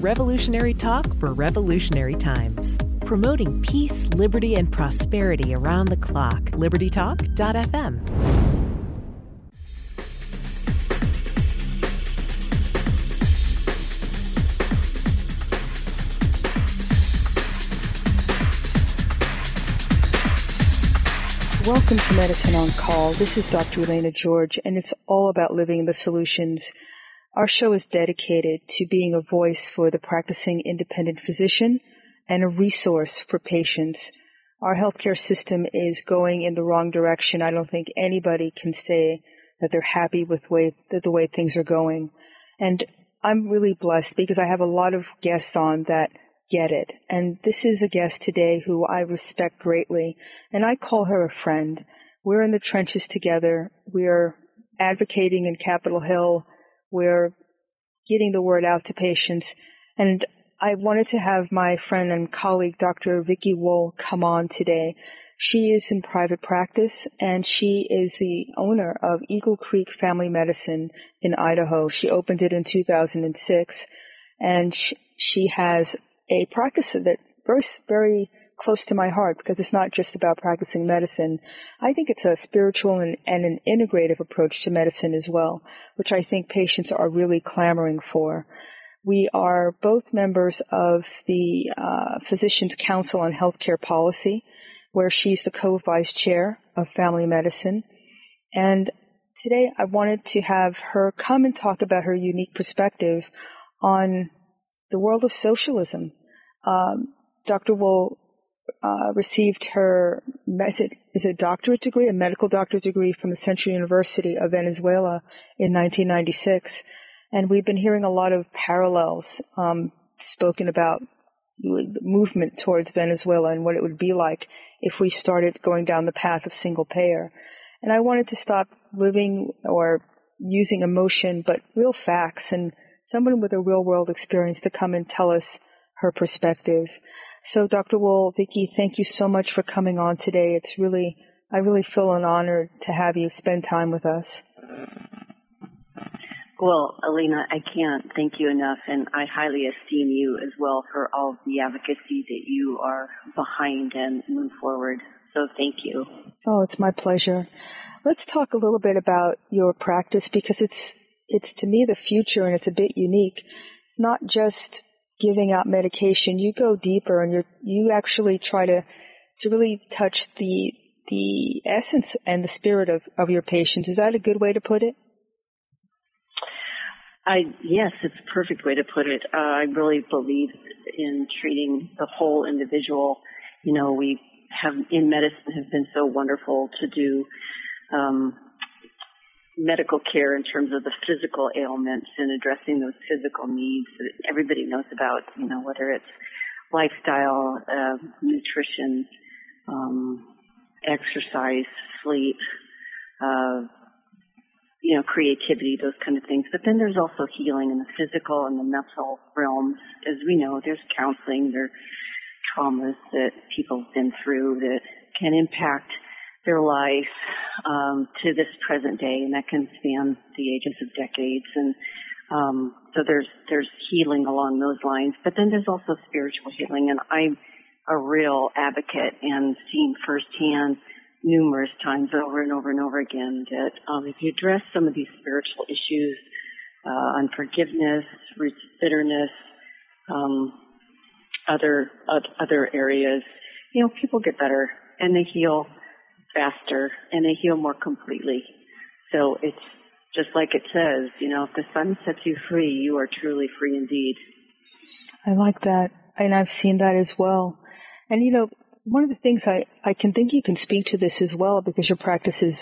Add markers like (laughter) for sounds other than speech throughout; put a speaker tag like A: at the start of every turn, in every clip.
A: Revolutionary talk for revolutionary times. Promoting peace, liberty, and prosperity around the clock. LibertyTalk.fm.
B: Welcome to Medicine on Call. This is Dr. Elaina George, and it's all about living the solutions. Our show is dedicated to being a voice for the practicing independent physician and a resource for patients. Our healthcare system is going in the wrong direction. I don't think anybody can say that they're happy with way, the way things are going. And I'm really blessed because I have a lot of guests on that get it. And this is a guest today who I respect greatly, and I call her a friend. We're in the trenches together. We're advocating in Capitol Hill. We're getting the word out to patients. And I wanted to have my friend and colleague, Dr. Vicki Wool, come on today. She is in private practice and she is the owner of Eagle Creek Family Medicine in Idaho. She opened it in 2006 and she has a practice that very, very close to my heart because it's not just about practicing medicine. I think it's a spiritual and, and an integrative approach to medicine as well, which I think patients are really clamoring for. We are both members of the uh, Physicians Council on Healthcare Policy, where she's the co-vice chair of family medicine. And today I wanted to have her come and talk about her unique perspective on the world of socialism um, Dr. Wohl uh, received her is it, is a doctorate degree, a medical doctorate degree from the Central University of Venezuela in 1996, and we've been hearing a lot of parallels um, spoken about the movement towards Venezuela and what it would be like if we started going down the path of single payer. And I wanted to stop living or using emotion, but real facts and someone with a real world experience to come and tell us her perspective. So, Dr. Wohl, Vicki, thank you so much for coming on today. It's really, I really feel an honor to have you spend time with us.
C: Well, Elaina, I can't thank you enough, and I highly esteem you as well for all of the advocacy that you are behind and move forward. So thank you.
B: Oh, it's my pleasure. Let's talk a little bit about your practice because it's it's to me the future and it's a bit unique. It's not just giving out medication, you go deeper and you you actually try to to really touch the the essence and the spirit of, of your patients. Is that a good way to put it?
C: I yes, it's a perfect way to put it. Uh, I really believe in treating the whole individual. You know, we have in medicine have been so wonderful to do um, medical care in terms of the physical ailments and addressing those physical needs that everybody knows about, you know, whether it's lifestyle, uh, nutrition, um, exercise, sleep, uh, you know, creativity, those kind of things. But then there's also healing in the physical and the mental realms. As we know, there's counseling, there's traumas that people have been through that can impact their life um, to this present day, and that can span the ages of decades. And um, so there's there's healing along those lines, but then there's also spiritual healing, and I'm a real advocate and seen firsthand numerous times over and over and over again that um, if you address some of these spiritual issues, uh, unforgiveness, bitterness, um, other uh, other areas, you know, people get better and they heal faster and they heal more completely. So it's just like it says, you know, if the Son sets you free, you are truly free indeed.
B: I like that. And I've seen that as well. And you know, one of the things I, I can think you can speak to this as well because your practice is,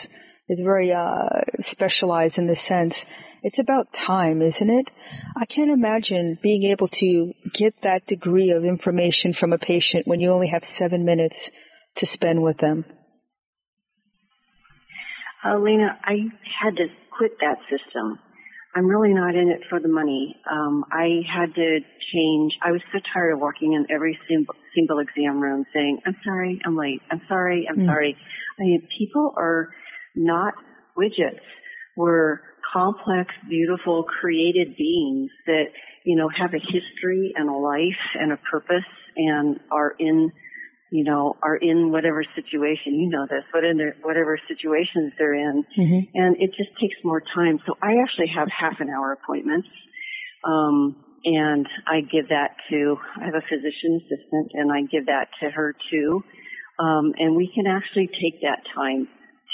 B: is very uh, specialized in this sense. It's about time, isn't it? I can't imagine being able to get that degree of information from a patient when you only have seven minutes to spend with them.
C: Uh, Lena, I had to quit that system. I'm really not in it for the money. Um, I had to change. I was so tired of walking in every single, single exam room saying, I'm sorry, I'm late. I'm sorry, I'm mm. sorry. I mean, people are not widgets. We're complex, beautiful, created beings that you know, have a history and a life and a purpose and are in, you know, are in whatever situation, you know this, but in their, whatever situations they're in. Mm-hmm. And it just takes more time. So I actually have half an hour appointments. Um, and I give that to, I have a physician assistant and I give that to her too. Um, and we can actually take that time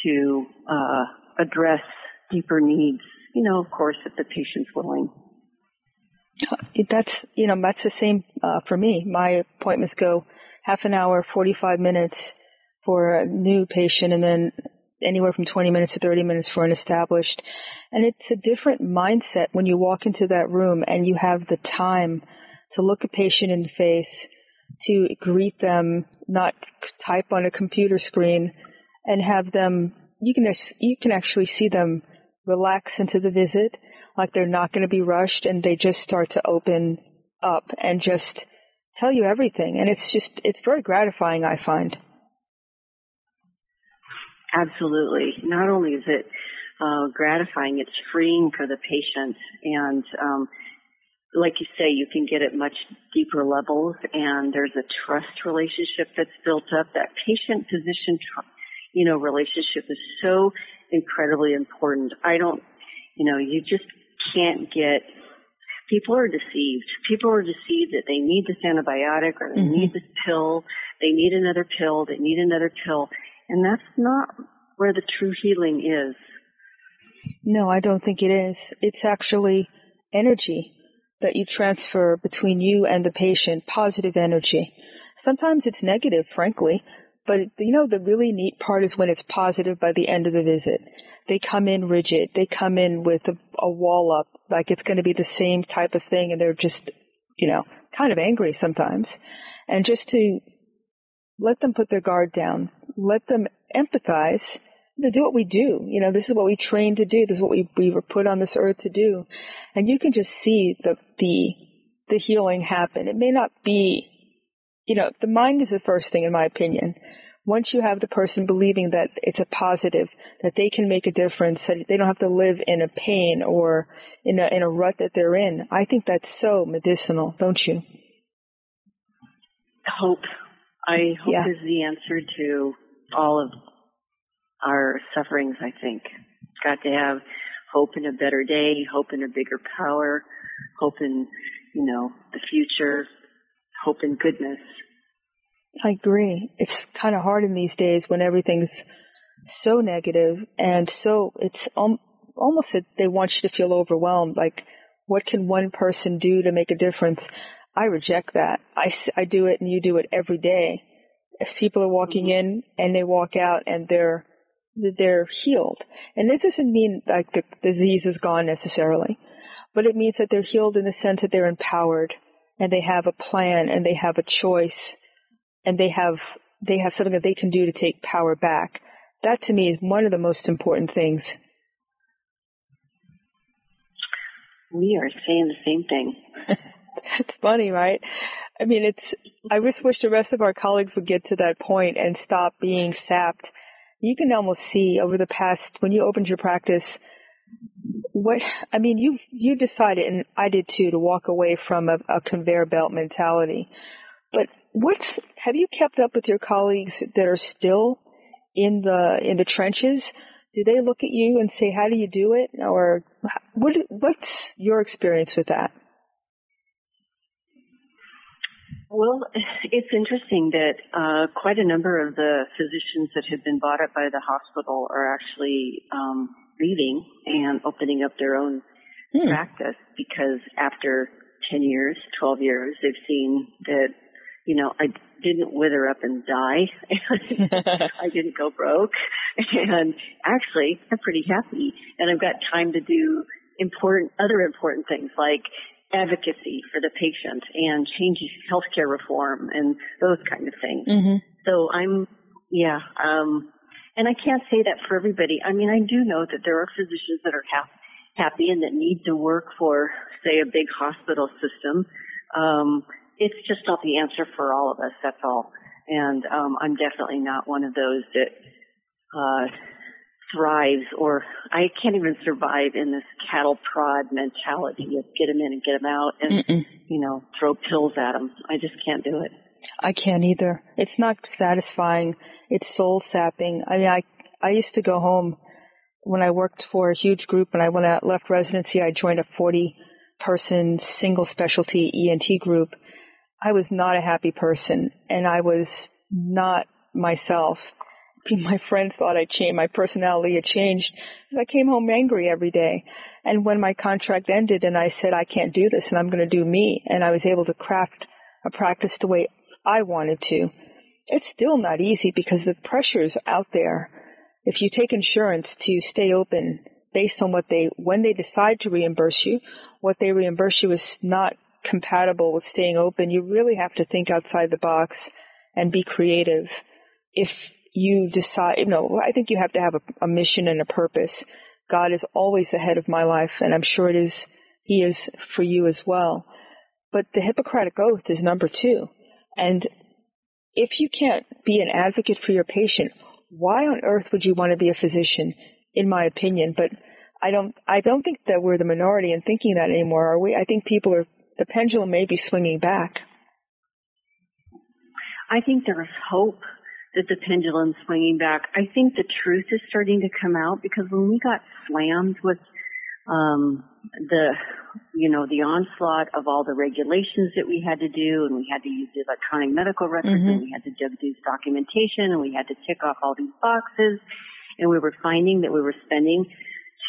C: to, uh, address deeper needs, you know, of course, if the patient's willing. (laughs)
B: That's you know that's the same uh, for me. My appointments go half an hour, forty five minutes for a new patient, and then anywhere from 20 minutes to 30 minutes for an established. And it's a different mindset when you walk into that room and you have the time to look a patient in the face, to greet them, not type on a computer screen, and have them. You can you can actually see them relax into the visit, like they're not going to be rushed and they just start to open up and just tell you everything. And it's just, it's very gratifying, I find.
C: Absolutely. Not only is it uh, gratifying, it's freeing for the patient. And um, like you say, you can get at much deeper levels, and there's a trust relationship that's built up. That patient physician, you know, relationship is so incredibly important. I don't, you know, you just can't get, people are deceived. People are deceived that they need this antibiotic or they mm-hmm. need this pill, they need another pill, they need another pill. And that's not where the true healing is.
B: No, I don't think it is. It's actually energy that you transfer between you and the patient, positive energy. Sometimes it's negative, frankly, but you know, the really neat part is when it's positive by the end of the visit. They come in rigid. They come in with a, a wall up, like it's going to be the same type of thing, and they're just, you know, kind of angry sometimes. And just to let them put their guard down, let them empathize, to do what we do. You know, this is what we train to do. This is what we, we were put on this earth to do. And you can just see the, the, the healing happen. It may not be you know, the mind is the first thing, in my opinion. Once you have the person believing that it's a positive, that they can make a difference, that they don't have to live in a pain or in a in a rut that they're in, I think that's so medicinal, don't you?
C: Hope. I hope yeah. is the answer to all of our sufferings. I think got to have hope in a better day, hope in a bigger power, hope in you know the future, hope and goodness.
B: I agree. It's kind of hard in these days when everything's so negative and so it's um, almost that they want you to feel overwhelmed. Like, what can one person do to make a difference? I reject that. I, I do it and you do it every day. If people are walking mm-hmm. in and they walk out and they're they're healed. And this doesn't mean like the disease is gone necessarily, but it means that they're healed in the sense that they're empowered and they have a plan and they have a choice and they have they have something that they can do to take power back. That to me is one of the most important things.
C: We are saying the same thing. (laughs)
B: it's funny, right? I mean, it's. I just wish the rest of our colleagues would get to that point and stop being sapped. You can almost see over the past when you opened your practice what I mean, you you decided, and I did too, to walk away from a, a conveyor belt mentality. But what's have you kept up with your colleagues that are still in the in the trenches? Do they look at you and say, "How do you do it?" Or what what's your experience with that?
C: Well, it's interesting that uh, quite a number of the physicians that have been bought up by the hospital are actually um, leaving and opening up their own hmm. practice because after 10 years, 12 years, they've seen that, you know, I didn't wither up and die. (laughs) I didn't go broke. And actually, I'm pretty happy. And I've got time to do important, other important things like advocacy for the patient and changing healthcare reform and those kind of things. Mm-hmm. So I'm, yeah, um, and I can't say that for everybody. I mean, I do know that there are physicians that are ha- happy and that need to work for, say, a big hospital system. Um, it's just not the answer for all of us. That's all. And um, I'm definitely not one of those that uh, thrives or I can't even survive in this cattle prod mentality of get them in and get them out and, Mm-mm. you know, throw pills at them. I just can't do it.
B: I can't either. It's not satisfying. It's soul sapping. I mean, I, I used to go home when I worked for a huge group and I went out, left residency, I joined a 40 person single specialty ENT group. I was not a happy person and I was not myself (laughs) my friends thought I changed, my personality had changed. I came home angry every day. And when my contract ended and I said, I can't do this and I'm going to do me, and I was able to craft a practice the way I wanted to, it's still not easy because the pressure's out there. If you take insurance to stay open based on what they, when they decide to reimburse you, what they reimburse you is not compatible with staying open, you really have to think outside the box and be creative. If you decide, you know, I think you have to have a, a mission and a purpose. God is always ahead of my life, and I'm sure it is, He is for you as well. But the Hippocratic Oath is number two. And if you can't be an advocate for your patient, why on earth would you want to be a physician, in my opinion? But I don't, I don't think that we're the minority in thinking that anymore, are we? I think people are, the pendulum may be swinging back.
C: I think there is hope that the pendulum's swinging back. I think the truth is starting to come out because when we got slammed with um, the you know the onslaught of all the regulations that we had to do, and we had to use the electronic medical records, mm-hmm. and we had to do this documentation, and we had to tick off all these boxes, and we were finding that we were spending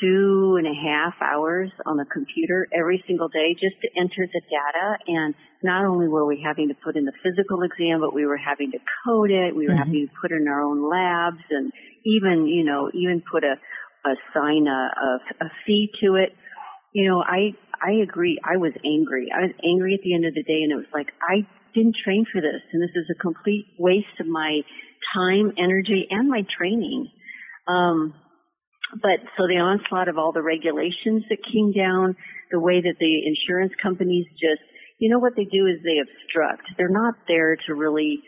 C: two and a half hours on the computer every single day just to enter the data. And not only were we having to put in the physical exam, but we were having to code it. We were mm-hmm. having to put in our own labs and even, you know, even put a, assign a, a, a fee to it. You know, I, I agree. I was angry. I was angry at the end of the day and it was like, I didn't train for this and this is a complete waste of my time, energy, and my training. Um, but so the onslaught of all the regulations that came down, the way that the insurance companies just, you know what they do is they obstruct. They're not there to really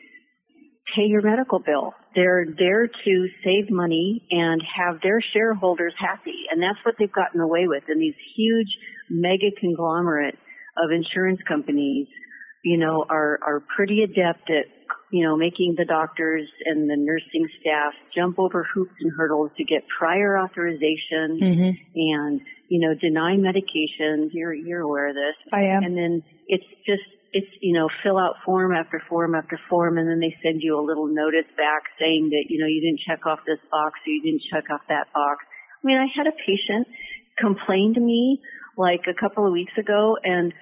C: pay your medical bill. They're there to save money and have their shareholders happy. And that's what they've gotten away with. And these huge mega conglomerate of insurance companies, you know, are, are pretty adept at you know, making the doctors and the nursing staff jump over hoops and hurdles to get prior authorization mm-hmm. and, you know, deny medications. You're, you're aware of this.
B: I am.
C: And then it's just, it's, you know, fill out form after form after form and then they send you a little notice back saying that, you know, you didn't check off this box or you didn't check off that box. I mean, I had a patient complain to me like a couple of weeks ago and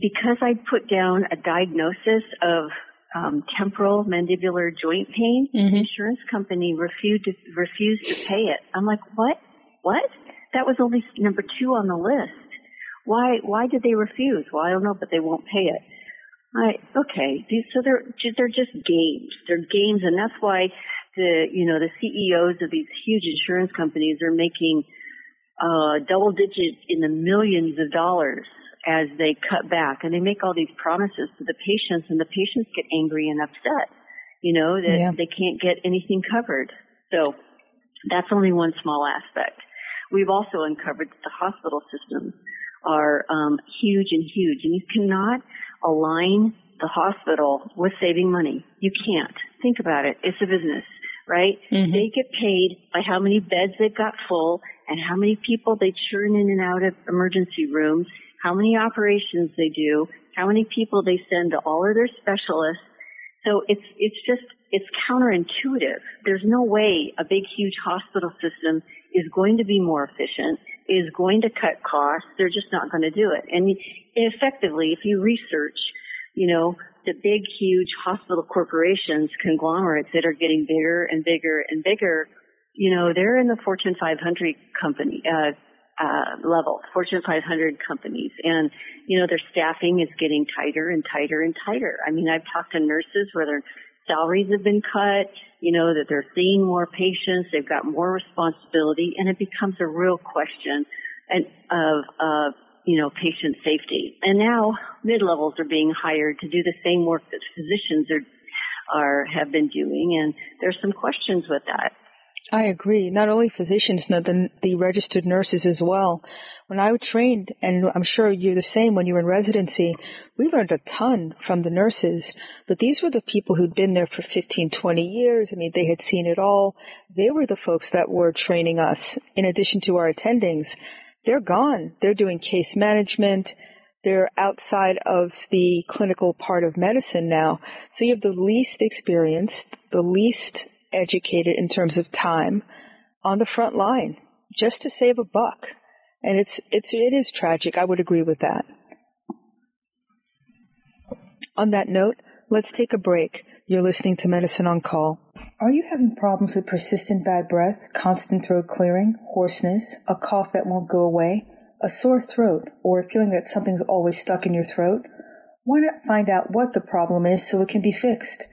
C: because I put down a diagnosis of um, temporal mandibular joint pain. Mm-hmm. insurance company refused to, refused to pay it. I'm like, what? What? That was only number two on the list. Why? Why did they refuse? Well, I don't know, but they won't pay it. I okay. So they're they're just games. They're games, and that's why the you know the CEOs of these huge insurance companies are making uh, double digit in the millions of dollars as they cut back and they make all these promises to the patients and the patients get angry and upset, you know, that yeah. they can't get anything covered. So that's only one small aspect. We've also uncovered that the hospital systems are um, huge and huge, and you cannot align the hospital with saving money. You can't. Think about it. It's a business, right? Mm-hmm. They get paid by how many beds they've got full and how many people they churn in and out of emergency rooms how many operations they do, how many people they send to all of their specialists. So it's, it's just, it's counterintuitive. There's no way a big, huge hospital system is going to be more efficient, is going to cut costs. They're just not going to do it. And effectively, if you research, you know, the big, huge hospital corporations, conglomerates that are getting bigger and bigger and bigger, you know, they're in the Fortune 500 company, uh, uh, level, Fortune 500 companies. And, you know, their staffing is getting tighter and tighter and tighter. I mean, I've talked to nurses where their salaries have been cut, you know, that they're seeing more patients, they've got more responsibility, and it becomes a real question and, of, of, you know, patient safety. And now mid-levels are being hired to do the same work that physicians are, are, have been doing, and there's some questions with that.
B: I agree. Not only physicians, but the, the registered nurses as well. When I was trained, and I'm sure you're the same when you were in residency, we learned a ton from the nurses. But these were the people who'd been there for 15, 20 years. I mean, they had seen it all. They were the folks that were training us, in addition to our attendings. They're gone. They're doing case management. They're outside of the clinical part of medicine now. So you have the least experienced, the least educated in terms of time on the front line just to save a buck. And it's, it's, it is tragic. I would agree with that. On that note, let's take a break. You're listening to Medicine on Call.
D: Are you having problems with persistent bad breath, constant throat clearing, hoarseness, a cough that won't go away, a sore throat, or a feeling that something's always stuck in your throat? Why not find out what the problem is so it can be fixed?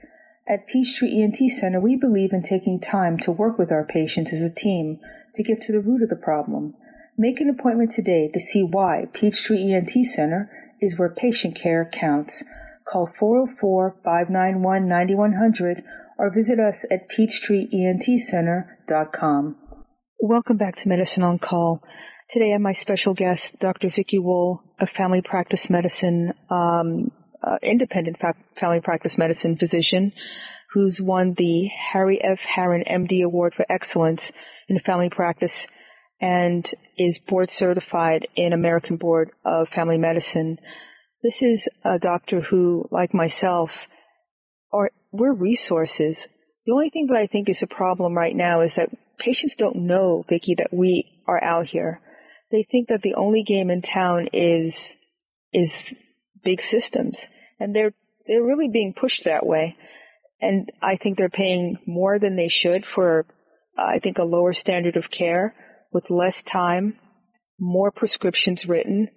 D: At Peachtree ENT Center, we believe in taking time to work with our patients as a team to get to the root of the problem. Make an appointment today to see why Peachtree ENT Center is where patient care counts. Call 404-591-9100 or visit us at peachtreeentcenter.com.
B: Welcome back to Medicine on Call. Today I have my special guest, Dr. Vicki Wohl, a family practice medicine um, uh, independent fa- family practice medicine physician who's won the Harry F. Harron MD Award for Excellence in Family Practice and is board certified in American Board of Family Medicine. This is a doctor who, like myself, are we're resources. The only thing that I think is a problem right now is that patients don't know, Vicki, that we are out here. They think that the only game in town is is big systems, and they're they're really being pushed that way. And I think they're paying more than they should for, I think, a lower standard of care with less time, more prescriptions written,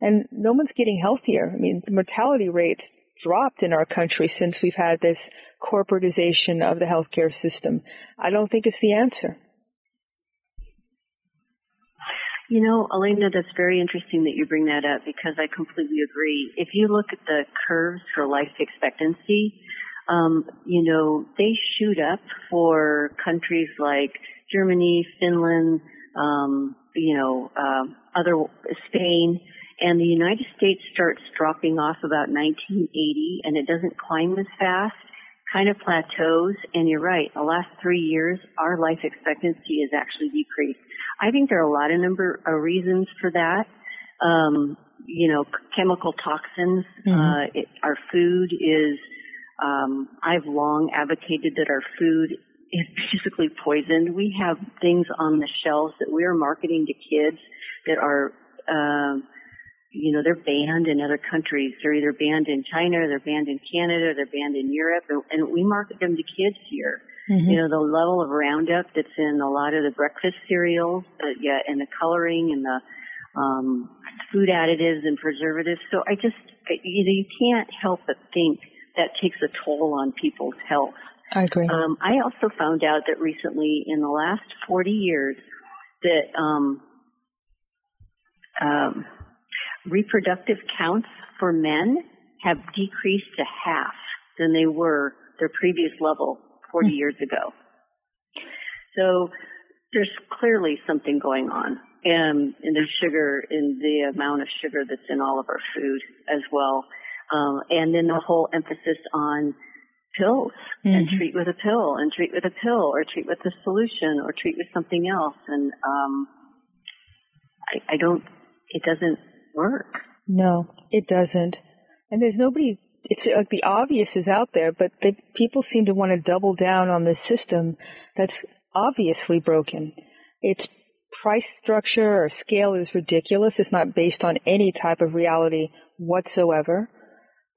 B: and no one's getting healthier. I mean, the mortality rates dropped in our country since we've had this corporatization of the healthcare system. I don't think it's the answer.
C: You know, Elaina, that's very interesting that you bring that up because I completely agree. If you look at the curves for life expectancy, um, you know, they shoot up for countries like Germany, Finland, um, you know, uh, other Spain, and the United States starts dropping off about 1980, and it doesn't climb as fast kind of plateaus. And you're right, the last three years, our life expectancy has actually decreased. I think there are a lot of number of reasons for that. Um, you know, chemical toxins. Mm-hmm. Uh, it, our food is. Um, I've long advocated that our food is (laughs) basically poisoned. We have things on the shelves that we are marketing to kids that are. Um, you know, they're banned in other countries. They're either banned in China, they're banned in Canada, they're banned in Europe, and, and we market them to kids here. Mm-hmm. You know, the level of Roundup that's in a lot of the breakfast cereals, uh, yeah, and the coloring and the um, food additives and preservatives. So I just, you know, you can't help but think that takes a toll on people's health.
B: I agree.
C: Um, I also found out that recently, in the last 40 years, that um, um, reproductive counts for men have decreased to half than they were their previous level 40 mm. years ago. So there's clearly something going on. And, and there's sugar in the amount of sugar that's in all of our food as well. Um, and then the whole emphasis on pills mm-hmm. and treat with a pill and treat with a pill or treat with a solution or treat with something else. And um, I, I don't, it doesn't work.
B: No, it doesn't. And there's nobody, it's like the obvious is out there, but the, people seem to want to double down on this system that's obviously broken. Its price structure or scale is ridiculous. It's not based on any type of reality whatsoever.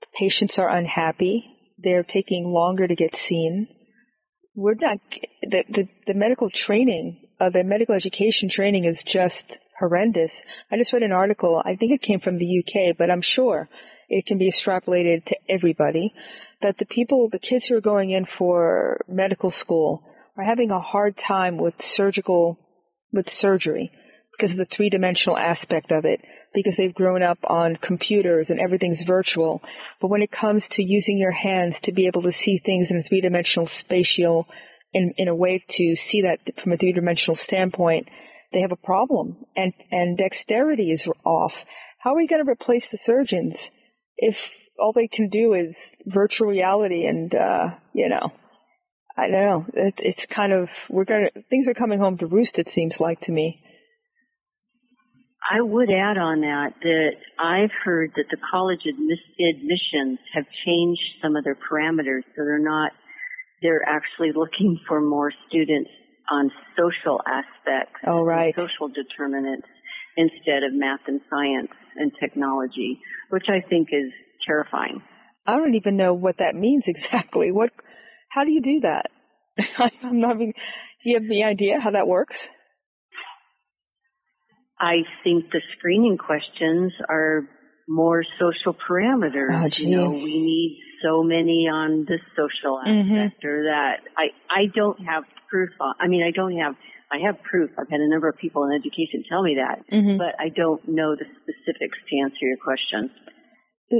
B: The patients are unhappy. They're taking longer to get seen. We're not, the, the, the medical training, uh, the medical education training is just horrendous. I just read an article, I think it came from the UK, but I'm sure it can be extrapolated to everybody, that the people, the kids who are going in for medical school are having a hard time with surgical, with surgery because of the three dimensional aspect of it, because they've grown up on computers and everything's virtual. But when it comes to using your hands to be able to see things in a three dimensional spatial in, in a way to see that from a three dimensional standpoint, they have a problem and, and dexterity is off. How are we going to replace the surgeons if all they can do is virtual reality and, uh, you know, I don't know. It, it's kind of, we're going to, things are coming home to roost, it seems like to me.
C: I would add on that that I've heard that the college admissions have changed some of their parameters, so they're not, they're actually looking for more students on social aspects,
B: oh, right.
C: social determinants, instead of math and science and technology, which I think is terrifying.
B: I don't even know what that means (laughs) exactly. What, how do you do that? (laughs) I'm not even, do you have any idea how that works?
C: I think the screening questions are more social parameters.
B: Oh,
C: you know, we need so many on the social
B: mm-hmm.
C: aspect mm-hmm. or that. I, I don't have proof on, I mean, I don't have, I have proof. I've had a number of people in education tell me that,
B: mm-hmm.
C: but I don't know the specifics to answer your question.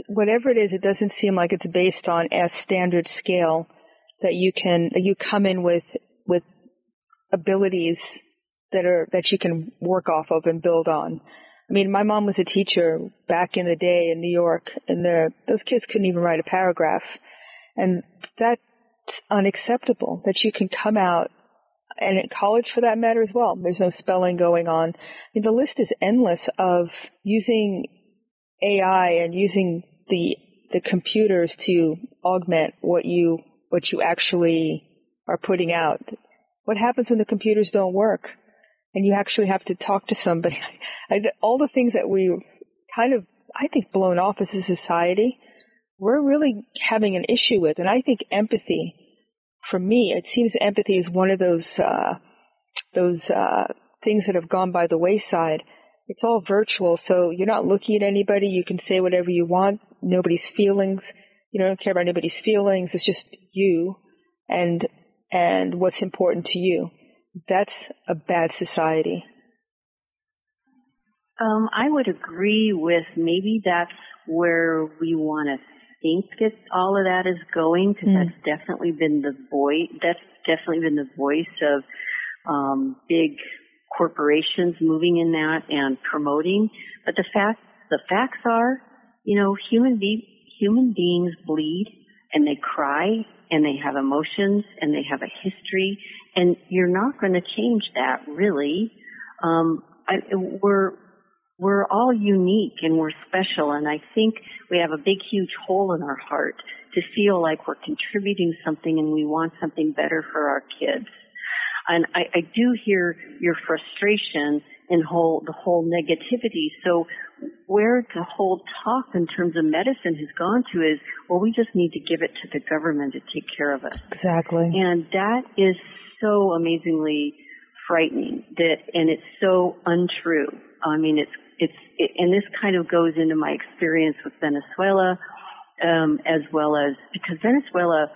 B: Whatever it is, it doesn't seem like it's based on a standard scale that you can, that you come in with, with abilities that are that you can work off of and build on. I mean, my mom was a teacher back in the day in New York, and the, those kids couldn't even write a paragraph, and that's unacceptable. That you can come out, and at college for that matter as well. There's no spelling going on. I mean, the list is endless of using AI and using the the computers to augment what you what you actually are putting out. What happens when the computers don't work? and you actually have to talk to somebody. (laughs) All the things that we kind of, I think, blown off as a society, we're really having an issue with. And I think empathy, for me, it seems empathy is one of those uh, those uh, things that have gone by the wayside. It's all virtual, so you're not looking at anybody. You can say whatever you want. Nobody's feelings. You don't care about anybody's feelings. It's just you and and what's important to you that's a bad society.
C: Um, I would agree with maybe that's where we want to think that all of that is going because mm. that's definitely been the voice. That's definitely been the voice of um, big corporations moving in that and promoting. But the fact, the facts are, you know, human be- human beings bleed and they cry and they have emotions and they have a history and you're not going to change that really. Um, I, we're we're all unique and we're special and I think we have a big huge hole in our heart to feel like we're contributing something and we want something better for our kids. And I, I do hear your frustration and whole the whole negativity. So where the whole talk in terms of medicine has gone to is, well, we just need to give it to the government to take care of us.
B: Exactly.
C: And that is so amazingly frightening that, and it's so untrue. I mean, it's, it's, it, and this kind of goes into my experience with Venezuela, um, as well as, because Venezuela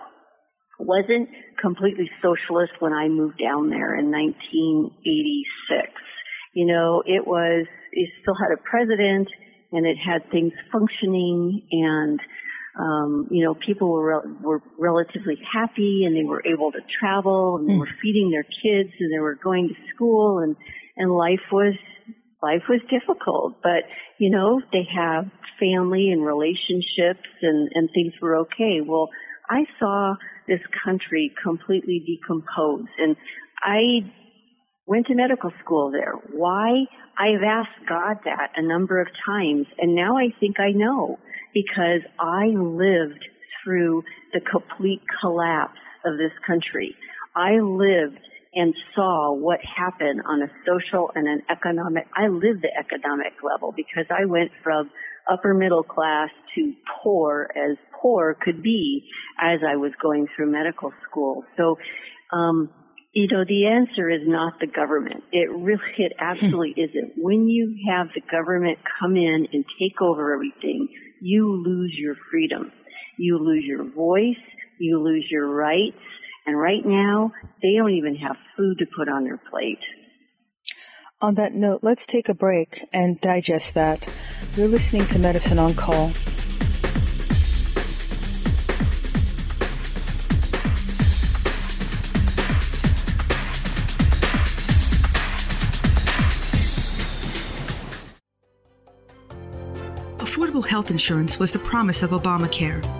C: wasn't completely socialist when I moved down there in 1986. You know, it was, it still had a president and it had things functioning and, um, you know, people were, re- were relatively happy and they were able to travel and they hmm. were feeding their kids and they were going to school and, and life was, life was difficult, but, you know, they have family and relationships and, and things were okay. Well, I saw this country completely decompose and I went to medical school there. Why? I've asked God that a number of times and now I think I know because I lived through the complete collapse of this country. I lived and saw what happened on a social and an economic, I lived the economic level because I went from upper middle class to poor as poor could be as I was going through medical school. So, um, you know, the answer is not the government. It really, it absolutely hmm. isn't. When you have the government come in and take over everything, you lose your freedom. You lose your voice. You lose your rights. And right now, they don't even have food to put on their plate.
B: On that note, let's take a break and digest that. You're listening to Medicine on Call.
E: Affordable health insurance was the promise of Obamacare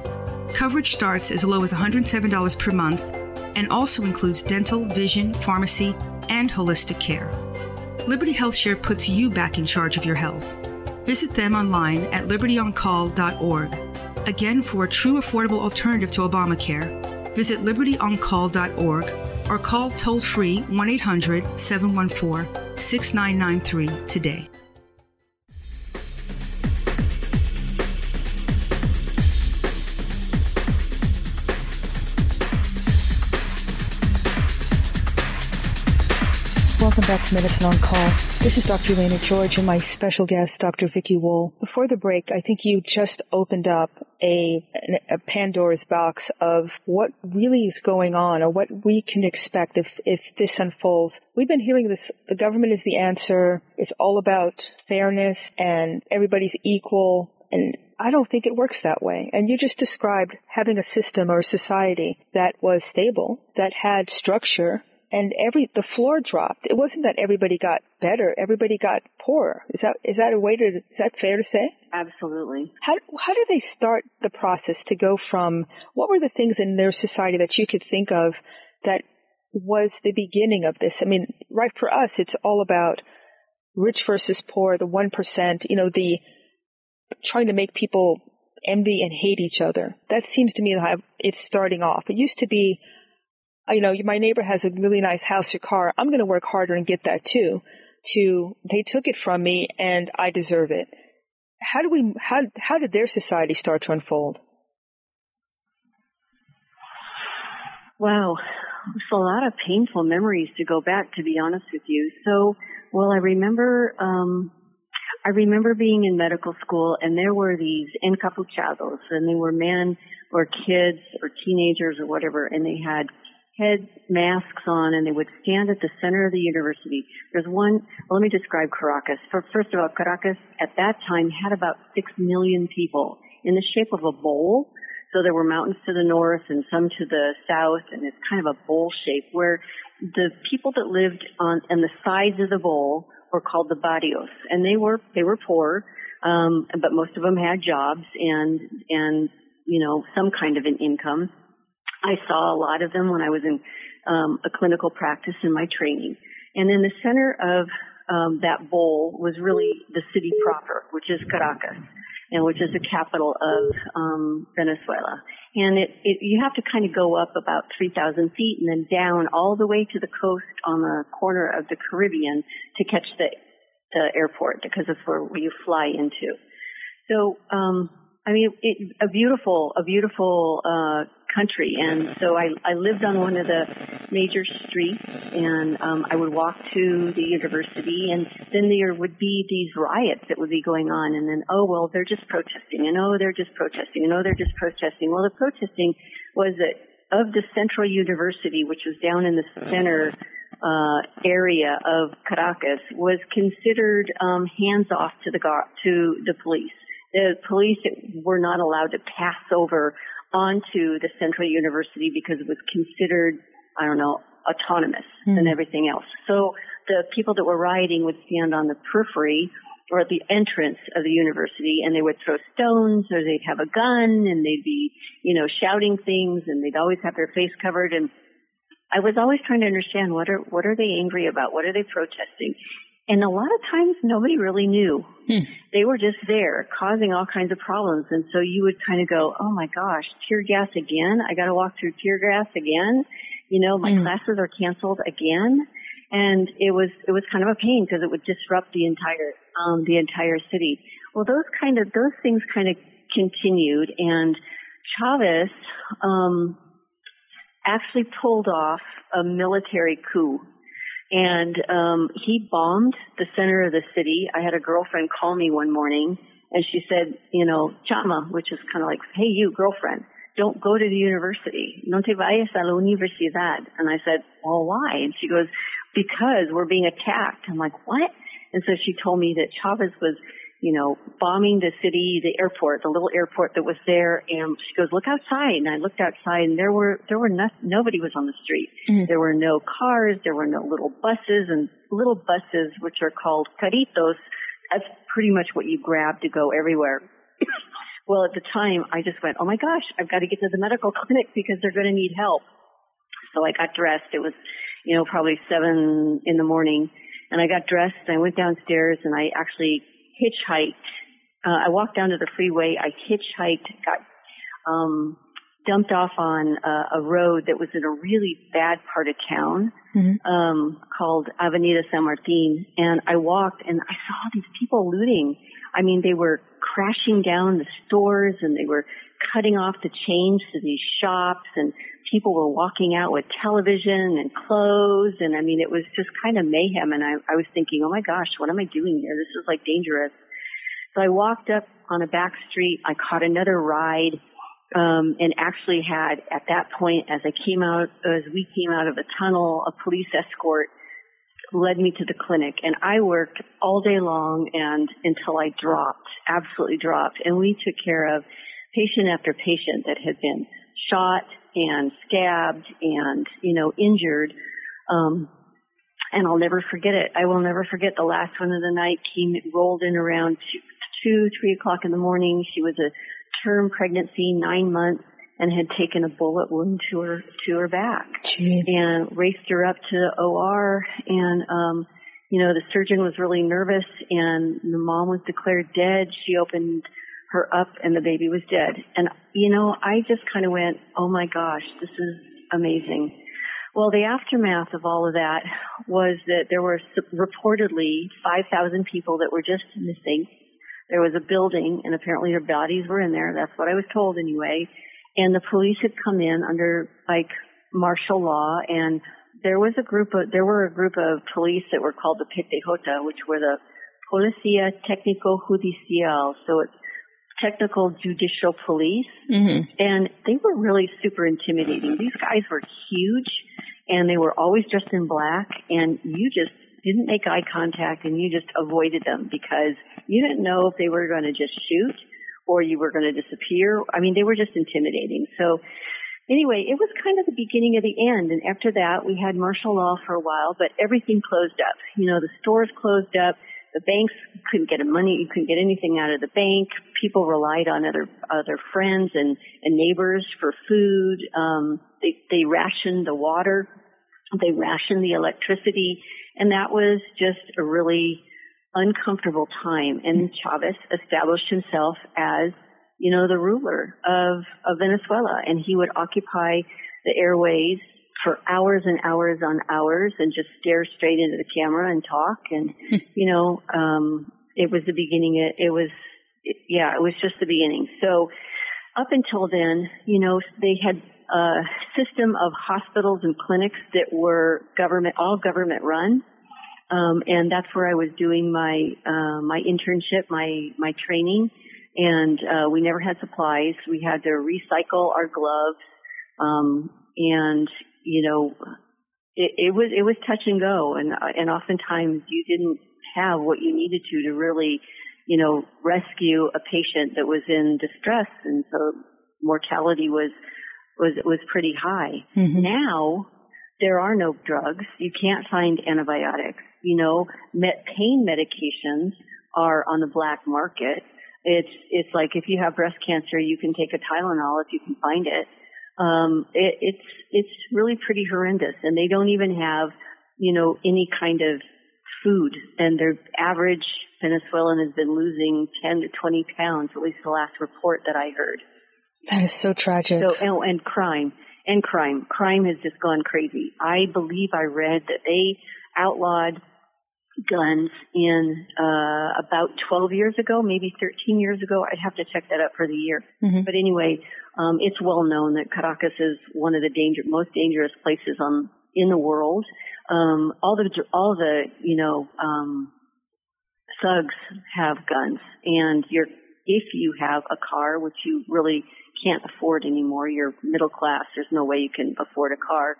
E: Coverage starts as low as $107 per month and also includes dental, vision, pharmacy, and holistic care. Liberty HealthShare puts you back in charge of your health. Visit them online at libertyoncall.org. Again, for a true affordable alternative to Obamacare, visit libertyoncall.org or call toll free 1 800 714 6993 today.
B: Welcome back to Medicine on Call. This is Dr. Elaina George and my special guest, Dr. Vicki Wool. Before the break, I think you just opened up a, a Pandora's box of what really is going on or what we can expect if, if this unfolds. We've been hearing this, the government is the answer. It's all about fairness and everybody's equal. And I don't think it works that way. And you just described having a system or a society that was stable, that had structure, and every the floor dropped. It wasn't that everybody got better; everybody got poorer. Is that is that a way to is that fair to say?
C: Absolutely.
B: How how did they start the process to go from what were the things in their society that you could think of that was the beginning of this? I mean, right for us, it's all about rich versus poor, the one percent. You know, the trying to make people envy and hate each other. That seems to me how it's starting off. It used to be you know, my neighbor has a really nice house or car. I'm going to work harder and get that too. To they took it from me and I deserve it. How do we? How how did their society start to unfold?
C: Wow, it's a lot of painful memories to go back. To be honest with you, so well, I remember. um I remember being in medical school and there were these encapuchados and they were men or kids or teenagers or whatever and they had head masks on and they would stand at the center of the university. There's one, well, let me describe Caracas. For, first of all, Caracas at that time had about six million people in the shape of a bowl. So there were mountains to the north and some to the south and it's kind of a bowl shape where the people that lived on, on the sides of the bowl were called the barrios and they were, they were poor. Um, but most of them had jobs and, and, you know, some kind of an income I saw a lot of them when I was in um, a clinical practice in my training. And in the center of um, that bowl was really the city proper, which is Caracas, and which is the capital of um, Venezuela. And it, it, you have to kind of go up about 3,000 feet and then down all the way to the coast on the corner of the Caribbean to catch the, the airport because that's where you fly into. So, um, I mean, it, a beautiful, a beautiful uh, country. And so I, I lived on one of the major streets and um, I would walk to the university and then there would be these riots that would be going on and then, oh, well, they're just protesting and oh, they're just protesting and oh, they're just protesting. Well, the protesting was that of the central university, which was down in the center uh, area of Caracas, was considered um, hands off to the to the police. The police were not allowed to pass over onto the Central University because it was considered, I don't know, autonomous mm. and everything else. So the people that were rioting would stand on the periphery or at the entrance of the university and they would throw stones or they'd have a gun and they'd be, you know, shouting things and they'd always have their face covered and I was always trying to understand what are what are they angry about? What are they protesting? And a lot of times nobody really knew. Hmm. They were just there causing all kinds of problems. And so you would kind of go, oh my gosh, tear gas again? I got to walk through tear gas again? You know, my hmm. classes are canceled again. And it was, it was kind of a pain because it would disrupt the entire, um, the entire city. Well, those kind of, those things kind of continued and Chavez, um, actually pulled off a military coup and um, he bombed the center of the city. I had a girlfriend call me one morning And she said, you know, chama, which is kind of like, hey, you girlfriend, don't go to the university. No te vayas a la universidad. And I said, well, why? And she goes, because we're being attacked. I'm like, what? And so she told me that Chavez was, you know, bombing the city, the airport, the little airport that was there. And she goes, look outside. And I looked outside and there were, there were no, nobody was on the street. Mm-hmm. There were no cars. There were no little buses and little buses, which are called carritos. That's pretty much what you grab to go everywhere. (coughs) well, at the time, I just went, oh my gosh, I've got to get to the medical (laughs) clinic because they're going to need help. So I got dressed. It was, you know, probably seven in the morning. And I got dressed and I went downstairs and I actually hitchhiked. Uh, I walked down to the freeway. I hitchhiked, got, um, dumped off on uh, a road that was in a really bad part of town mm-hmm. um, called Avenida San Martin, and I walked and I saw these people looting. I mean, they were crashing down the stores and they were cutting off the chains to these shops and people were walking out with television and clothes and I mean it was just kind of mayhem and I, I was thinking, oh my gosh, what am I doing here? This is like dangerous. So I walked up on a back street. I caught another ride, um, and actually had at that point, as I came out, as we came out of the tunnel, a police escort led me to the clinic and I worked all day long and until I dropped, absolutely dropped. And we took care of patient after patient that had been shot and stabbed and, you know, injured. Um, and I'll never forget it. I will never forget the last one of the night came, rolled in around two, two, three o'clock in the morning. She was a term pregnancy, nine months, and had taken a bullet wound to her, to her back
B: Jeez.
C: and raced her up to the OR. And, um, you know, the surgeon was really nervous and the mom was declared dead. She opened her up and the baby was dead. And, you know, I just kind of went, oh my gosh, this is amazing. Well, the aftermath of all of that was that there were reportedly 5,000 people that were just missing. There was a building and apparently their bodies were in there. That's what I was told anyway. And the police had come in under like martial law and there was a group of, there were a group of police that were called the PTJ, which were the Policía Técnico Judicial. So it's technical judicial police, mm-hmm. and they were really super intimidating. These guys were huge, and they were always dressed in black, and you just didn't make eye contact, and you just avoided them because you didn't know if they were going to just shoot or you were going to disappear. I mean, they were just intimidating. So anyway, it was kind of the beginning of the end. And after that, we had martial law for a while, but everything closed up. You know, the stores closed up the banks couldn't get money, you couldn't get anything out of the bank. People relied on other other friends and, and neighbors for food. Um, they they rationed the water, they rationed the electricity, and that was just a really uncomfortable time. And Chavez established himself as you know the ruler of of Venezuela, and he would occupy the airways for hours and hours on hours and just stare straight into the camera and talk. And, hmm. you know, um, it was the beginning. It, it was, it, yeah, it was just the beginning. So up until then, you know, they had a system of hospitals and clinics that were government, all government run. Um, and that's where I was doing my, uh, my internship, my, my training. And, uh, we never had supplies. We had to recycle our gloves. Um, and you know, it, it was it was touch and go, and and oftentimes you didn't have what you needed to to really, you know, rescue a patient that was in distress, and so mortality was was was pretty high. Mm-hmm. Now there are no drugs. You can't find antibiotics. You know, met pain medications are on the black market. It's it's like if you have breast cancer, you can take a Tylenol if you can find it um, it, it's it's really pretty horrendous, and they don't even have you know any kind of food, and their average Venezuelan has been losing 10 to 20 pounds, at least the last report that I heard.
B: That is so tragic.
C: So, oh, and crime, and crime, crime has just gone crazy. I believe I read that they outlawed guns in uh, about 12 years ago, maybe 13 years ago. I'd have to check that up for the year. Mm-hmm. But anyway, um, it's well known that Caracas is one of the danger, most dangerous places on in the world. Um, all the all the you know um, thugs have guns, and you're if you have a car, which you really can't afford anymore. You're middle class. There's no way you can afford a car.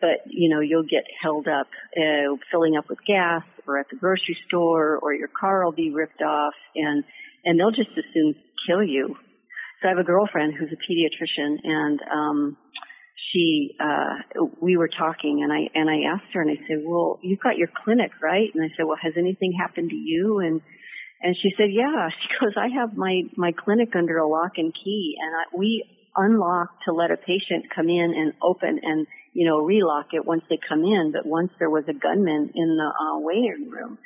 C: But, you know, you'll get held up uh, filling up with gas or at the grocery store or your car will be ripped off and, and they'll just as soon kill you. So I have a girlfriend who's a pediatrician and, um, she uh we were talking and I and I asked her and I said, "Well, you've got your clinic, right?" And I said, "Well, has anything happened to you?" And and she said, "Yeah." (laughs) She goes, "I have my my clinic under a lock and key, and I, we unlock to let a patient come in and open and you know relock it once they come in. But once there was a gunman in the uh, waiting room."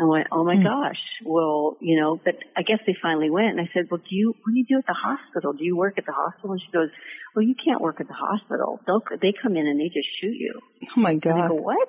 C: I went, oh my mm. gosh. Well, you know, but I guess they finally went. And I said, well, do you, what do you do at the hospital? Do you work at the hospital? And she goes, well, you can't work at the hospital. They'll, they come in and they just shoot you.
B: Oh my God.
C: And I go, what?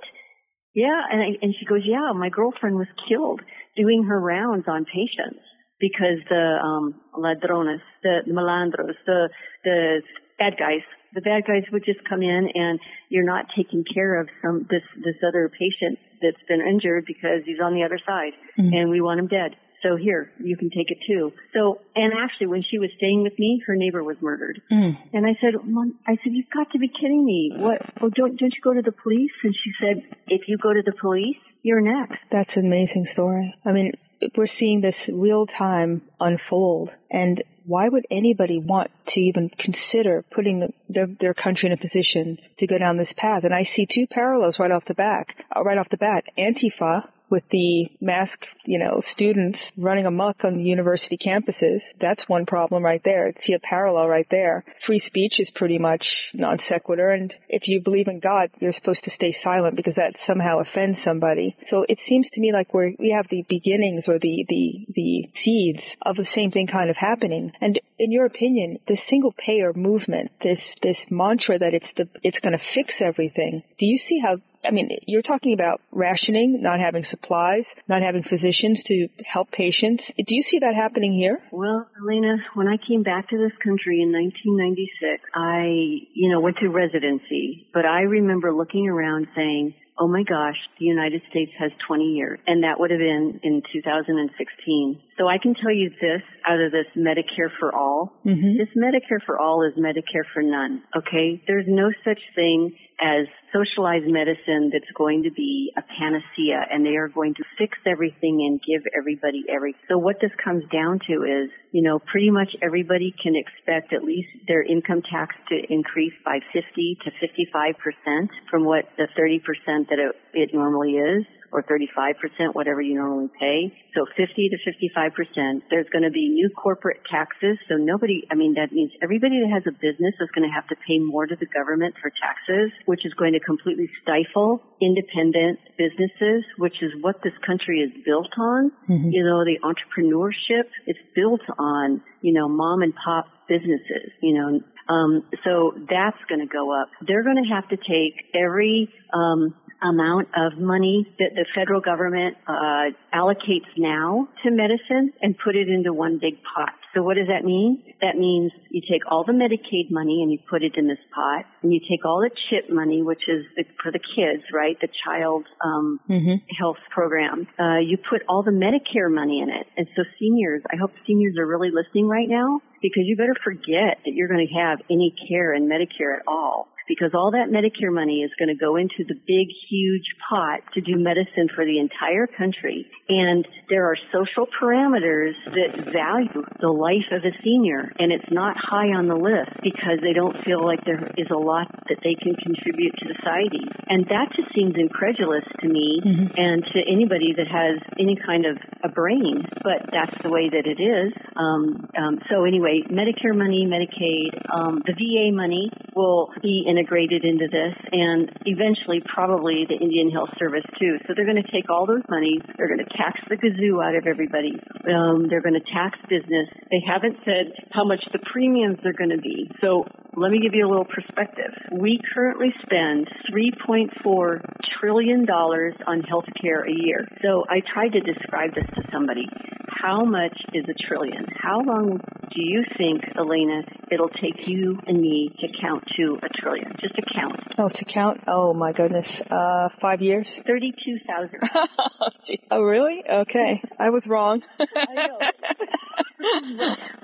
C: Yeah. And I, and she goes, yeah, my girlfriend was killed doing her rounds on patients because the, um, ladrones, the, the malandros, the, the bad guys the bad guys would just come in and you're not taking care of some this this other patient that's been injured because he's on the other side mm-hmm. and we want him dead. So here, you can take it too. So, and actually when she was staying with me, her neighbor was murdered. Mm. And I said, Mom, I said, you've got to be kidding me. What? Oh, don't, don't you go to the police? And she said, if you go to the police, you're next.
B: That's an amazing story. I mean, we're seeing this real time unfold and why would anybody want to even consider putting the, their, their country in a position to go down this path? And I see two parallels right off the back, uh, right off the bat. Antifa, with the masked, you know, students running amok on the university campuses. That's one problem right there. See a parallel right there. Free speech is pretty much non sequitur, and if you believe in God, you're supposed to stay silent because that somehow offends somebody. So it seems to me like we're, we have the beginnings or the, the, the seeds of the same thing kind of happening. And in your opinion, the single payer movement, this, this mantra that it's the, it's going to fix everything, do you see how I mean, you're talking about rationing, not having supplies, not having physicians to help patients. Do you see that happening here?
C: Well, Elaina, when I came back to this country in 1996, I, you know, went to residency, but I remember looking around saying, oh my gosh, the United States has 20 years. And that would have been in 2016. So I can tell you this out of this Medicare for All. Mm-hmm. This Medicare for All is Medicare for none. Okay? There's no such thing as socialized medicine that's going to be a panacea and they are going to fix everything and give everybody everything. So what this comes down to is, you know, pretty much everybody can expect at least their income tax to increase by 50 to 55% from what the 30% that it, it normally is or 35%, whatever you normally pay. So 50 to 55%. There's going to be new corporate taxes. So nobody, I mean, that means everybody that has a business is going to have to pay more to the government for taxes, which is going to completely stifle independent businesses, which is what this country is built on. Mm-hmm. You know, the entrepreneurship, it's built on, you know, mom and pop businesses, you know, um, so that's going to go up. They're going to have to take every um, amount of money that the federal government uh, allocates now to medicine and put it into one big pot. So what does that mean? That means you take all the Medicaid money and you put it in this pot, and you take all the CHIP money, which is the, for the kids, right? The child um, mm-hmm. health program. Uh, you put all the Medicare money in it, and so seniors. I hope seniors are really listening right now because you better forget that you're going to have any care in Medicare at all because all that Medicare money is going to go into the big, huge pot to do medicine for the entire country. And there are social parameters that value the life of a senior, and it's not high on the list because they don't feel like there is a lot that they can contribute to society. And that just seems incredulous to me mm-hmm. and to anybody that has any kind of a brain, but that's the way that it is. Um, um, so anyway, Medicare money, Medicaid, um, the VA money will be in integrated into this and eventually probably the Indian Health Service too. So they're going to take all those monies, they're going to tax the gazoo out of everybody. Um, they're going to tax business. They haven't said how much the premiums are going to be. So let me give you a little perspective. We currently spend $3.4 trillion on healthcare a year. So I tried to describe this to somebody. How much is a trillion? How long do you think, Elaina, it'll take you and me to count to a trillion? Just to count.
B: Oh, to count? Oh my goodness. Uh, five years?
C: 32,000. (laughs)
B: oh, really? Okay. I was wrong. (laughs)
C: I know. (laughs)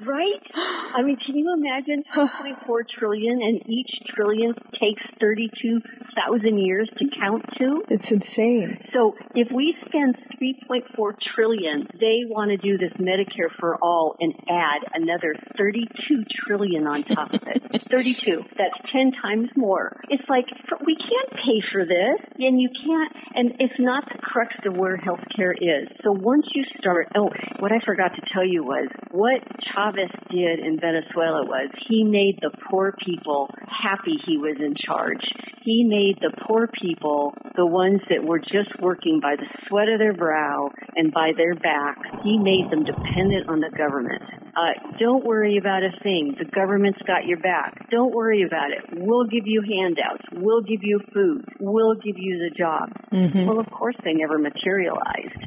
C: right? I mean, can you imagine 2.4 trillion and each trillion takes 32,000 years to count to?
B: It's insane.
C: So if we spend 3.4 trillion, they want to do this Medicare for all and add another 32 trillion on top of it. (laughs) 32. That's 10 times more. It's like, we can't pay for this and you can't, and it's not the crux of where healthcare is. So once you start, oh, what I forgot to tell you was what Chavez did in Venezuela was he made the poor people happy he was in charge. He made the poor people the ones that were just working by the sweat of their brow and by their back. He made them dependent on the government. Uh, don't worry about a thing. The government's got your back. Don't worry about it. We'll give you handouts. We'll give you food. We'll give you the job. Mm-hmm. Well, of course, they never materialized.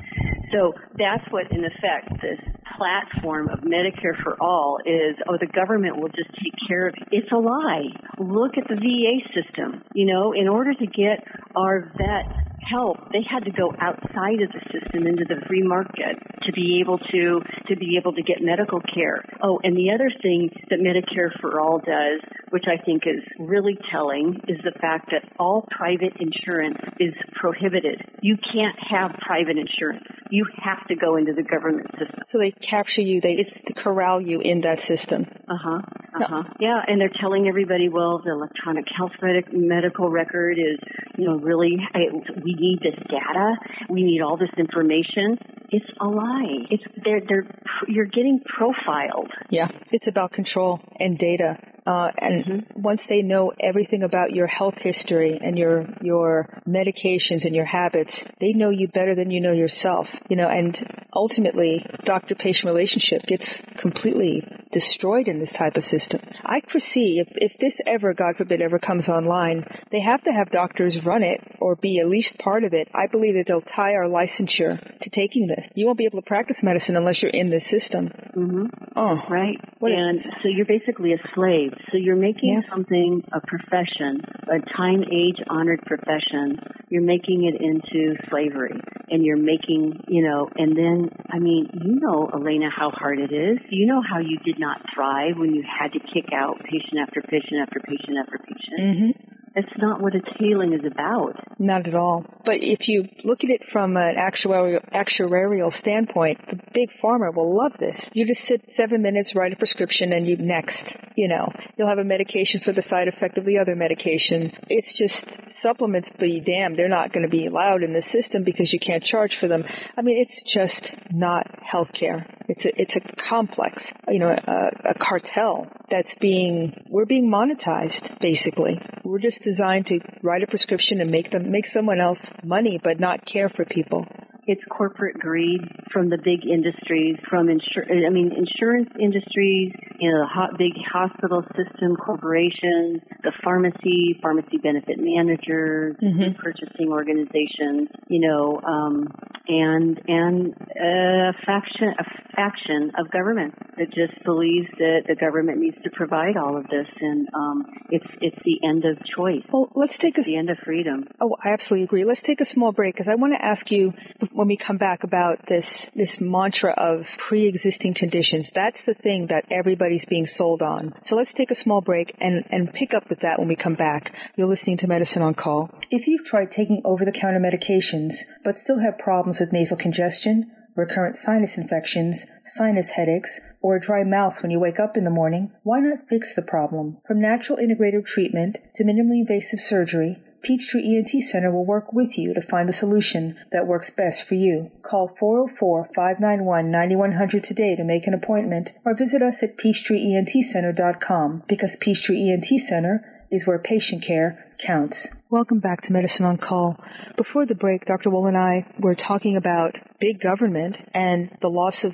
C: So that's what, in effect, this platform of Medicare for all is, oh, the government will just take care of it. It's a lie. Look at the VA system. You know, in order to get our vets help, they had to go outside of the system into the free market to be able to to be able to get medical care. Oh, and the other thing that Medicare for All does, which I think is really telling, is the fact that all private insurance is prohibited. You can't have private insurance. You have to go into the government system.
B: So they capture you, they it's, corral you in that system.
C: Uh huh. Uh huh. No. Yeah, and they're telling everybody, well, the electronic health medical record is, you know, really we need this data. We need all this information. It's a lie. It's they're they're you're getting profiled.
B: Yeah, it's about control and data. Uh, and mm-hmm. once they know everything about your health history and your your medications and your habits, they know you better than you know yourself. You know, and ultimately, doctor-patient relationship gets completely destroyed in this type of system. I foresee if if this ever, God forbid, ever comes online, they have to have doctors run it or be at least part of it. I believe that they'll tie our licensure to taking this. You won't be able to practice medicine unless you're in this system.
C: Mm-hmm. Oh, right. What and so you're basically a slave. So you're making yeah. something a profession, a time age honored profession. You're making it into slavery and you're making, you know, and then, I mean, you know, Elaina, how hard it is. You know how you did not thrive when you had to kick out patient after patient after patient after patient.
B: Mm-hmm.
C: That's not what a healing is about.
B: Not at all. But if you look at it from an actuarial, actuarial standpoint, the big pharma will love this. You just sit seven minutes, write a prescription, and you next. You know, you'll have a medication for the side effect of the other medication. It's just supplements be damned. They're not going to be allowed in the system because you can't charge for them. I mean, it's just not healthcare. It's a, it's a complex, you know, a, a cartel that's being, we're being monetized, basically. We're just designed to write a prescription and make them make someone else money, but not care for people.
C: It's corporate greed from the big industries, from insur- I mean, insurance industries, you know, the big hospital system corporations, the pharmacy, pharmacy benefit managers, mm-hmm. purchasing organizations, you know, um, and and a faction a faction of government that just believes that the government needs to provide all of this, and um, it's it's the end of choice.
B: Well, let's take a,
C: the end of freedom.
B: Oh, I absolutely agree. Let's take a small break because I want to ask you when we come back about this this mantra of pre-existing conditions. That's the thing that everybody's being sold on. So let's take a small break and and pick up with that when we come back. You're listening to Medicine on Call.
D: If you've tried taking over-the-counter medications but still have problems with nasal congestion recurrent sinus infections, sinus headaches, or a dry mouth when you wake up in the morning, why not fix the problem? From natural integrative treatment to minimally invasive surgery, Peachtree ENT Center will work with you to find the solution that works best for you. Call 404-591-9100 today to make an appointment or visit us at peachtreeentcenter.com because Peachtree ENT Center is where patient care counts.
B: Welcome back to Medicine on Call. Before the break, Dr. Wool and I were talking about big government and the loss of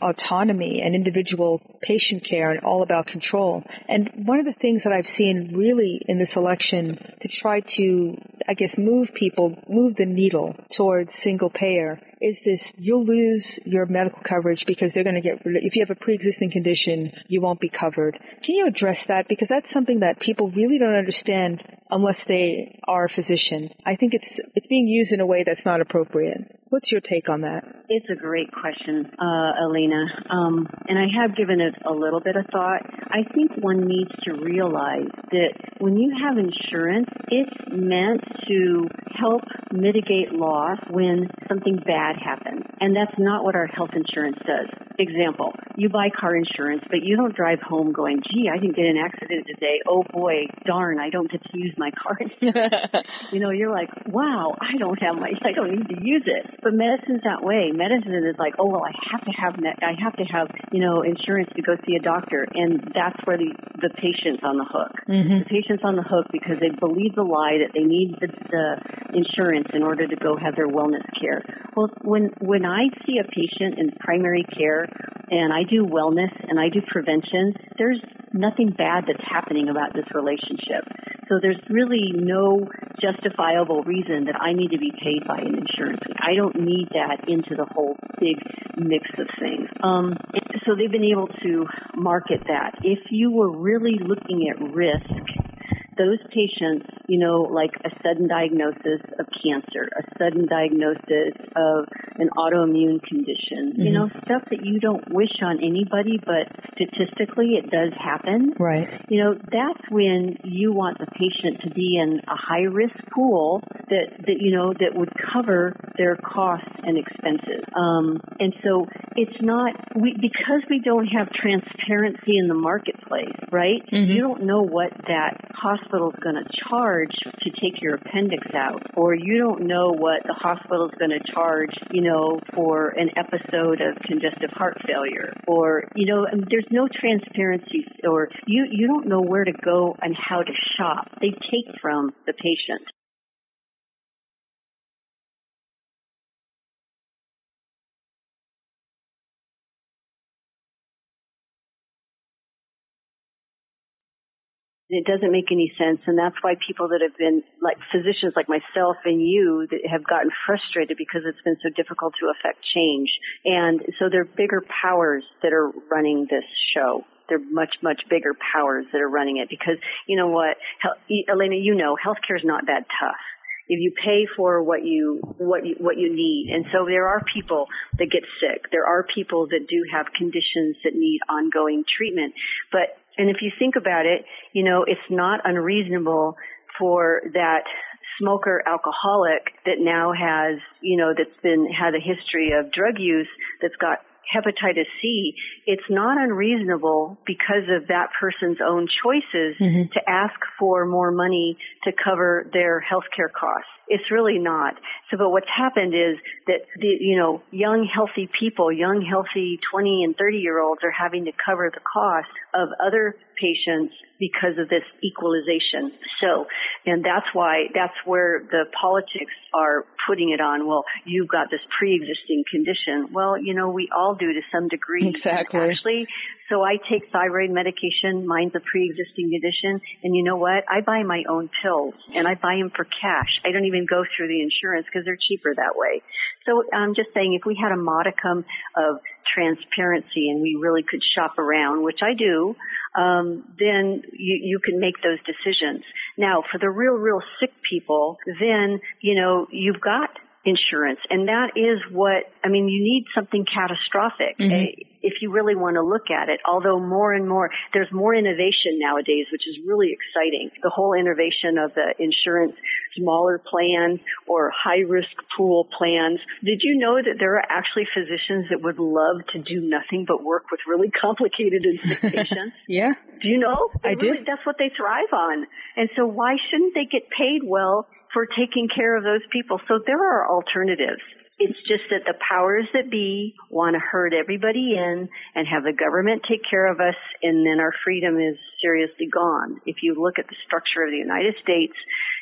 B: autonomy and individual patient care and all about control. And one of the things that I've seen really in this election to try to, I guess, move people, move the needle towards single payer is this you'll lose your medical coverage because they're going to get if you have a pre-existing condition you won't be covered. Can you address that? Because that's something that people really don't understand unless they are a physician. I think it's it's being used in a way that's not appropriate What's your take on that?
C: It's a great question, uh, Elaina. Um, and I have given it a little bit of thought. I think one needs to realize that when you have insurance, it's meant to help mitigate loss when something bad happens. And that's not what our health insurance does. Example, you buy car insurance, but you don't drive home going, gee, I didn't get an accident today. Oh boy, darn, I don't get to use my car (laughs) you know, you're like, wow, I don't have my, I don't need to use it. But medicine's that way. Medicine is like, oh well, I have to have med- I have to have you know insurance to go see a doctor, and that's where the the patient's on the hook. Mm-hmm. The patient's on the hook because they believe the lie that they need the, the insurance in order to go have their wellness care. Well, when when I see a patient in primary care and I do wellness and I do prevention, there's nothing bad that's happening about this relationship. So there's really no justifiable reason that I need to be paid by an insurance. I don't need that into the whole big mix of things. Um, so they've been able to market that. If you were really looking at risk, those patients, you know, like a sudden diagnosis of cancer, a sudden diagnosis of an autoimmune condition, mm-hmm. you know, stuff that you don't wish on anybody, but statistically it does happen.
B: Right.
C: You know, that's when you want the patient to be in a high risk pool that, that, you know, that would cover their costs and expenses. Um, and so it's not, we, because we don't have transparency in the marketplace, right? Mm-hmm. You don't know what that cost hospital's going to charge to take your appendix out, or you don't know what the hospital's going to charge, you know, for an episode of congestive heart failure, or you know, there's no transparency, or you you don't know where to go and how to shop. They take from the patient. It doesn't make any sense, and that's why people that have been like physicians like myself and you that have gotten frustrated because it's been so difficult to affect change. And so there are bigger powers that are running this show. They're much, much bigger powers that are running it because you know what, Elaina, you know, healthcare is not that tough. If you pay for what you what you what you need. And so there are people that get sick. There are people that do have conditions that need ongoing treatment. But and if you think about it, you know, it's not unreasonable for that smoker alcoholic that now has, you know, that's been had a history of drug use that's got hepatitis C, it's not unreasonable because of that person's own choices mm-hmm. to ask for more money to cover their healthcare costs. It's really not. So, but what's happened is that the, you know, young healthy people, young healthy 20 and 30 year olds are having to cover the cost of other patients because of this equalization. So, and that's why, that's where the politics are putting it on. Well, you've got this pre-existing condition. Well, you know, we all do to some degree.
B: Exactly.
C: Actually, so I take thyroid medication. Mine's a pre-existing condition. And you know what? I buy my own pills and I buy them for cash. I don't even go through the insurance because they're cheaper that way. So I'm just saying if we had a modicum of transparency and we really could shop around, which I do, um, then you, you can make those decisions. Now, for the real, real sick people, then, you know, you've got insurance. And that is what, I mean, you need something catastrophic. Mm-hmm if you really want to look at it. Although more and more, there's more innovation nowadays, which is really exciting. The whole innovation of the insurance smaller plans or high risk pool plans. Did you know that there are actually physicians that would love to do nothing but work with really complicated and sick patients?
B: yeah.
C: Do you know?
B: They I really,
C: That's what they thrive on. And so why shouldn't they get paid well for taking care of those people? So there are alternatives. It's just that the powers that be want to herd everybody in and have the government take care of us and then our freedom is seriously gone. If you look at the structure of the United States,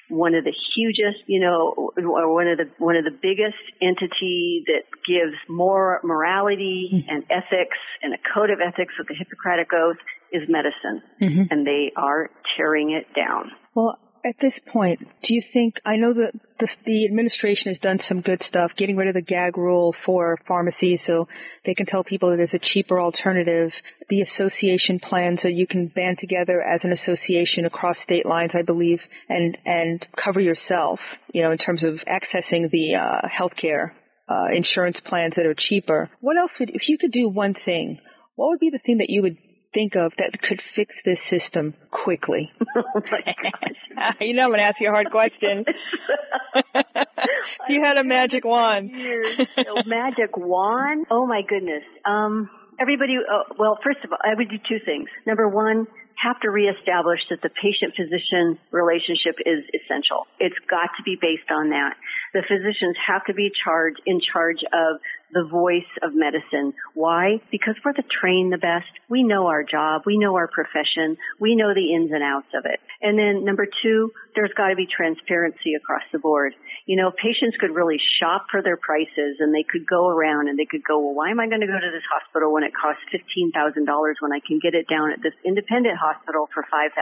C: one of the hugest, you know, or one of the one of the biggest entity that gives more morality mm-hmm. and ethics and a code of ethics with the Hippocratic Oath is medicine, mm-hmm. and they are tearing it down.
B: Well, at this point, do you think, I know that the, the, administration has done some good stuff, getting rid of the gag rule for pharmacies so they can tell people that there's a cheaper alternative, the association plan so you can band together as an association across state lines, I believe, and, and cover yourself, you know, in terms of accessing the uh, health care uh, insurance plans that are cheaper. What else would, if you could do one thing, what would be the thing that you would think of that could fix this system quickly? (laughs)
C: oh my gosh.
B: you know I'm going to ask you a hard question. (laughs) if you had a magic wand.
C: a magic wand? Oh my goodness. Um, everybody, uh, well, first of all, I would do two things. Number one, have to reestablish that the patient physician relationship is essential. It's got to be based on that. The physicians have to be charged in charge of the voice of medicine. Why? Because we're the trained the best. We know our job. We know our profession. We know the ins and outs of it. And then number two, there's got to be transparency across the board. You know, patients could really shop for their prices and they could go around and they could go, well, why am I going to go to this hospital when it costs $15,000 when I can get it down at this independent hospital for $5,000?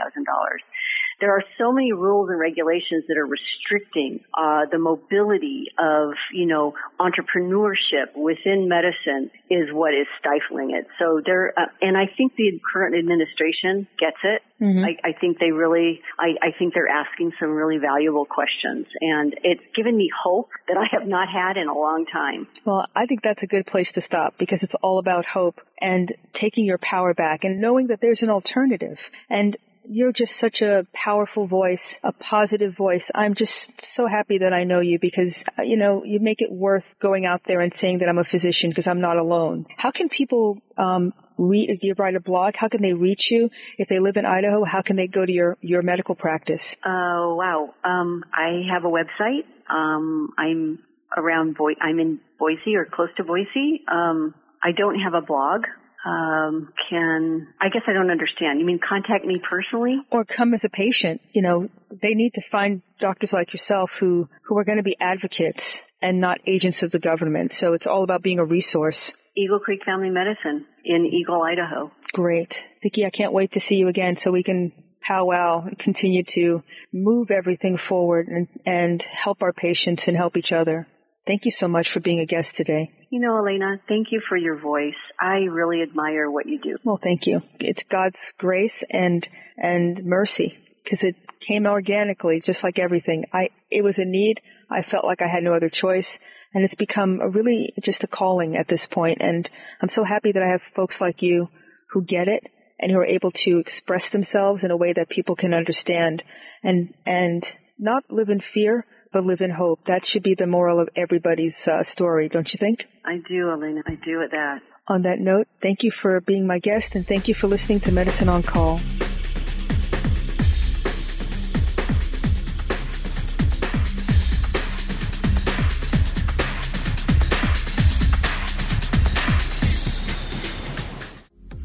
C: There are so many rules and regulations that are restricting uh, the mobility of you know entrepreneurship within medicine is what is stifling it. So there, uh, and I think the current administration gets it. Mm-hmm. I, I, think they really, I, I think they're asking some really valuable questions, and it's given me hope that I have not had in a long time.
B: Well, I think that's a good place to stop because it's all about hope and taking your power back and knowing that there's an alternative. And you're just such a powerful voice, a positive voice. I'm just so happy that I know you because, uh, you know, you make it worth going out there and saying that I'm a physician because I'm not alone. How can people, um, read, do you write a blog? How can they reach you? If they live in Idaho, how can they go to your, your medical practice?
C: Oh, uh, wow. Um, I have a website. Um, I'm around Boise, I'm in Boise or close to Boise. Um, I don't have a blog um, can I guess I don't understand. You mean contact me personally,
B: or come as a patient? You know, they need to find doctors like yourself who who are going to be advocates and not agents of the government. So it's all about being a resource.
C: Eagle Creek Family Medicine in Eagle, Idaho.
B: Great, Vicki. I can't wait to see you again so we can powwow and continue to move everything forward and, and help our patients and help each other. Thank you so much for being a guest today.
C: You know, Elaina, thank you for your voice. I really admire what you do.
B: Well, thank you. It's God's grace and and mercy because it came organically, just like everything. I it was a need. I felt like I had no other choice, and it's become a really just a calling at this point. And I'm so happy that I have folks like you who get it and who are able to express themselves in a way that people can understand and and not live in fear but live in hope. That should be the moral of everybody's uh, story, don't you think?
C: I do, Elaina. I do at that.
B: On that note, thank you for being my guest and thank you for listening to Medicine on Call.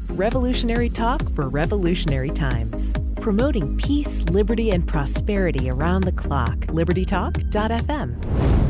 A: Revolutionary talk for revolutionary times promoting peace, liberty, and prosperity around the clock. LibertyTalk.fm.